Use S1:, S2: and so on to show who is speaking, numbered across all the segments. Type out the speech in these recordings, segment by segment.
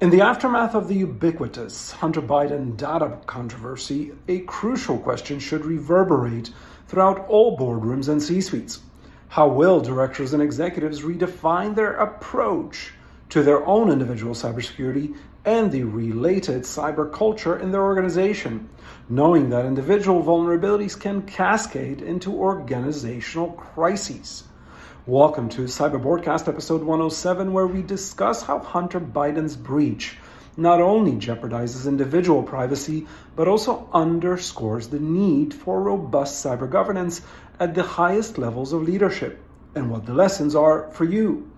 S1: In the aftermath of the ubiquitous Hunter Biden data controversy, a crucial question should reverberate throughout all boardrooms and C suites. How will directors and executives redefine their approach to their own individual cybersecurity and the related cyber culture in their organization, knowing that individual vulnerabilities can cascade into organizational crises? Welcome to CyberBoardCast episode 107, where we discuss how Hunter Biden's breach not only jeopardizes individual privacy, but also underscores the need for robust cyber governance at the highest levels of leadership, and what the lessons are for you.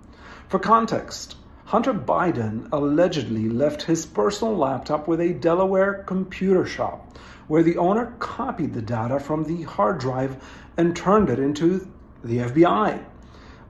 S1: For context, Hunter Biden allegedly left his personal laptop with a Delaware computer shop, where the owner copied the data from the hard drive and turned it into the FBI.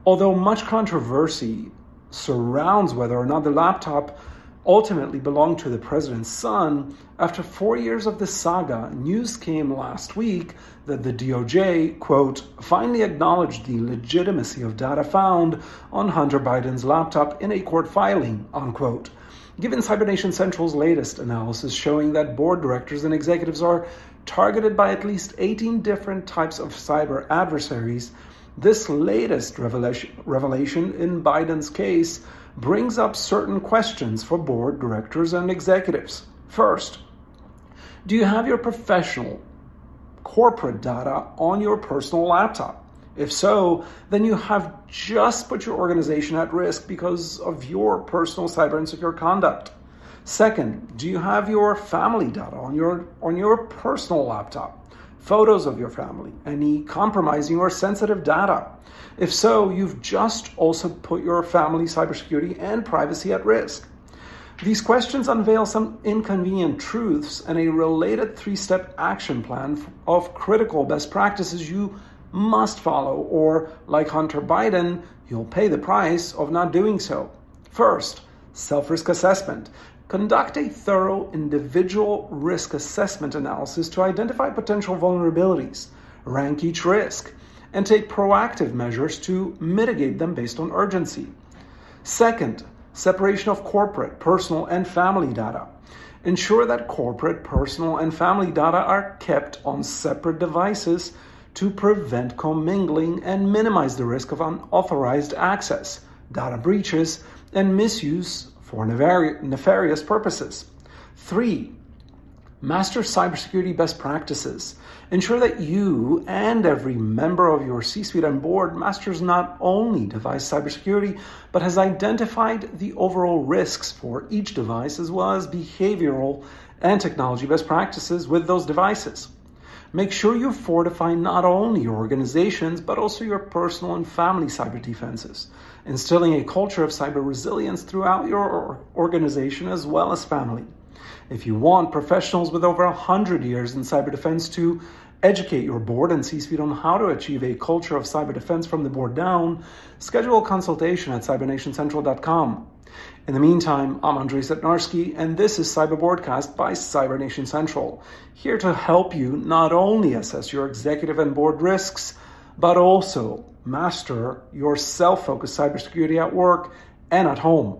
S1: Although much controversy surrounds whether or not the laptop ultimately belonged to the president's son, after four years of this saga, news came last week that the DOJ, quote, finally acknowledged the legitimacy of data found on Hunter Biden's laptop in a court filing, unquote. Given Cybernation Central's latest analysis showing that board directors and executives are targeted by at least 18 different types of cyber adversaries, this latest revelation, revelation in Biden's case brings up certain questions for board directors and executives. First, do you have your professional corporate data on your personal laptop? If so, then you have just put your organization at risk because of your personal cyber insecure conduct. Second, do you have your family data on your on your personal laptop? Photos of your family, any compromising or sensitive data? If so, you've just also put your family's cybersecurity and privacy at risk. These questions unveil some inconvenient truths and a related three step action plan of critical best practices you must follow, or, like Hunter Biden, you'll pay the price of not doing so. First, self risk assessment. Conduct a thorough individual risk assessment analysis to identify potential vulnerabilities, rank each risk, and take proactive measures to mitigate them based on urgency. Second, separation of corporate, personal, and family data. Ensure that corporate, personal, and family data are kept on separate devices to prevent commingling and minimize the risk of unauthorized access, data breaches, and misuse for nefarious purposes. Three, master cybersecurity best practices. Ensure that you and every member of your C suite and board masters not only device cybersecurity, but has identified the overall risks for each device as well as behavioral and technology best practices with those devices. Make sure you fortify not only your organizations, but also your personal and family cyber defenses, instilling a culture of cyber resilience throughout your organization as well as family. If you want professionals with over 100 years in cyber defense to educate your board and C-suite on how to achieve a culture of cyber defense from the board down, schedule a consultation at cybernationcentral.com. In the meantime, I'm Andrei Setnarski, and this is CyberBoardCast by Cybernation Central, here to help you not only assess your executive and board risks, but also master your self focused cybersecurity at work and at home.